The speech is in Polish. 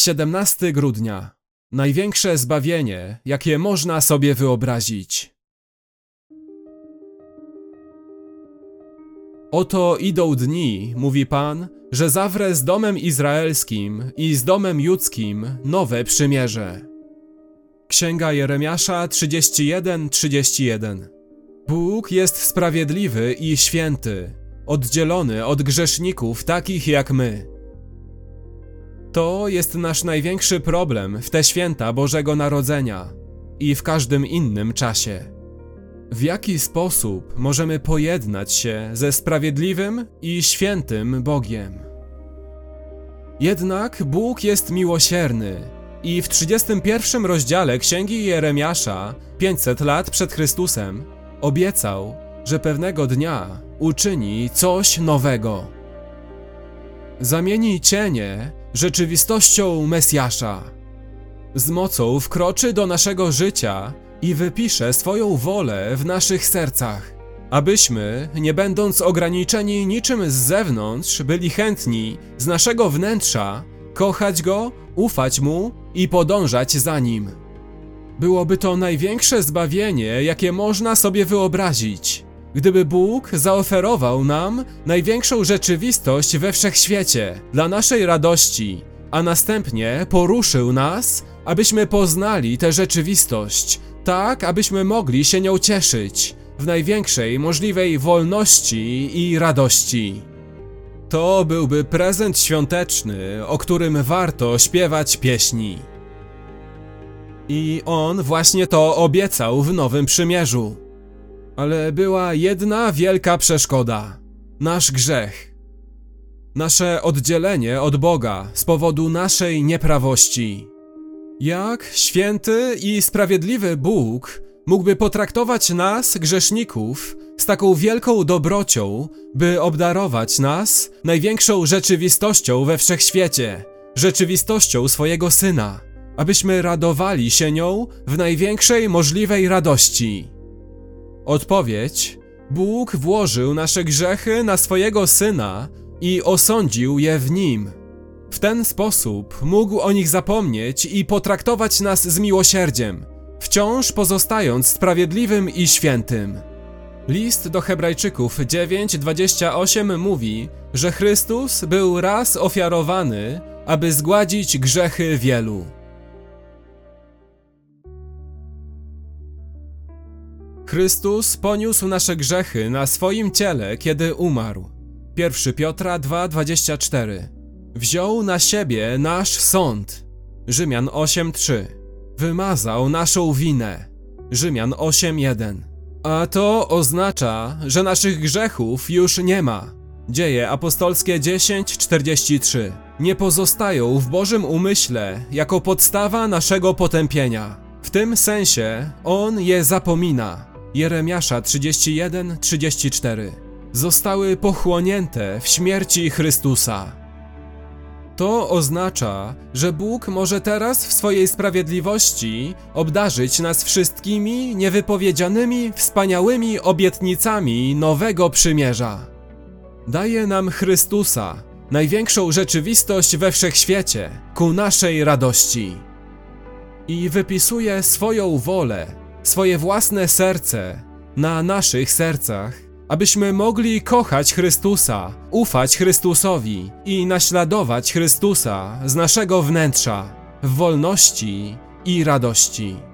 17 grudnia. Największe zbawienie, jakie można sobie wyobrazić. Oto idą dni, mówi Pan, że zawrę z domem izraelskim i z domem judzkim nowe przymierze. Księga Jeremiasza 31:31 31. Bóg jest sprawiedliwy i święty, oddzielony od grzeszników takich jak my. To jest nasz największy problem w te święta Bożego Narodzenia i w każdym innym czasie. W jaki sposób możemy pojednać się ze sprawiedliwym i świętym Bogiem? Jednak Bóg jest miłosierny i w 31 rozdziale Księgi Jeremiasza, 500 lat przed Chrystusem, obiecał, że pewnego dnia uczyni coś nowego. Zamieni cienie rzeczywistością Mesjasza. Z mocą wkroczy do naszego życia i wypisze swoją wolę w naszych sercach, abyśmy, nie będąc ograniczeni niczym z zewnątrz, byli chętni z naszego wnętrza kochać Go, ufać Mu i podążać za Nim. Byłoby to największe zbawienie, jakie można sobie wyobrazić, gdyby Bóg zaoferował nam największą rzeczywistość we wszechświecie dla naszej radości, a następnie poruszył nas, abyśmy poznali tę rzeczywistość, tak abyśmy mogli się nią cieszyć w największej możliwej wolności i radości. To byłby prezent świąteczny, o którym warto śpiewać pieśni. I on właśnie to obiecał w Nowym Przymierzu. Ale była jedna wielka przeszkoda nasz grzech. Nasze oddzielenie od Boga z powodu naszej nieprawości. Jak święty i sprawiedliwy Bóg mógłby potraktować nas, grzeszników, z taką wielką dobrocią, by obdarować nas największą rzeczywistością we wszechświecie, rzeczywistością swojego Syna, abyśmy radowali się nią w największej możliwej radości? Odpowiedź: Bóg włożył nasze grzechy na swojego Syna i osądził je w nim. W ten sposób mógł o nich zapomnieć i potraktować nas z miłosierdziem, wciąż pozostając sprawiedliwym i świętym. List do Hebrajczyków 9:28 mówi, że Chrystus był raz ofiarowany, aby zgładzić grzechy wielu. Chrystus poniósł nasze grzechy na swoim ciele, kiedy umarł. 1 Piotra 2:24 Wziął na siebie nasz sąd. Rzymian 8:3. Wymazał naszą winę. Rzymian 8:1. A to oznacza, że naszych grzechów już nie ma. Dzieje apostolskie 10:43 nie pozostają w Bożym umyśle jako podstawa naszego potępienia. W tym sensie on je zapomina. Jeremiasza 31:34 zostały pochłonięte w śmierci Chrystusa. To oznacza, że Bóg może teraz w swojej sprawiedliwości obdarzyć nas wszystkimi niewypowiedzianymi, wspaniałymi obietnicami nowego przymierza. Daje nam Chrystusa, największą rzeczywistość we wszechświecie, ku naszej radości. I wypisuje swoją wolę, swoje własne serce na naszych sercach abyśmy mogli kochać Chrystusa, ufać Chrystusowi i naśladować Chrystusa z naszego wnętrza w wolności i radości.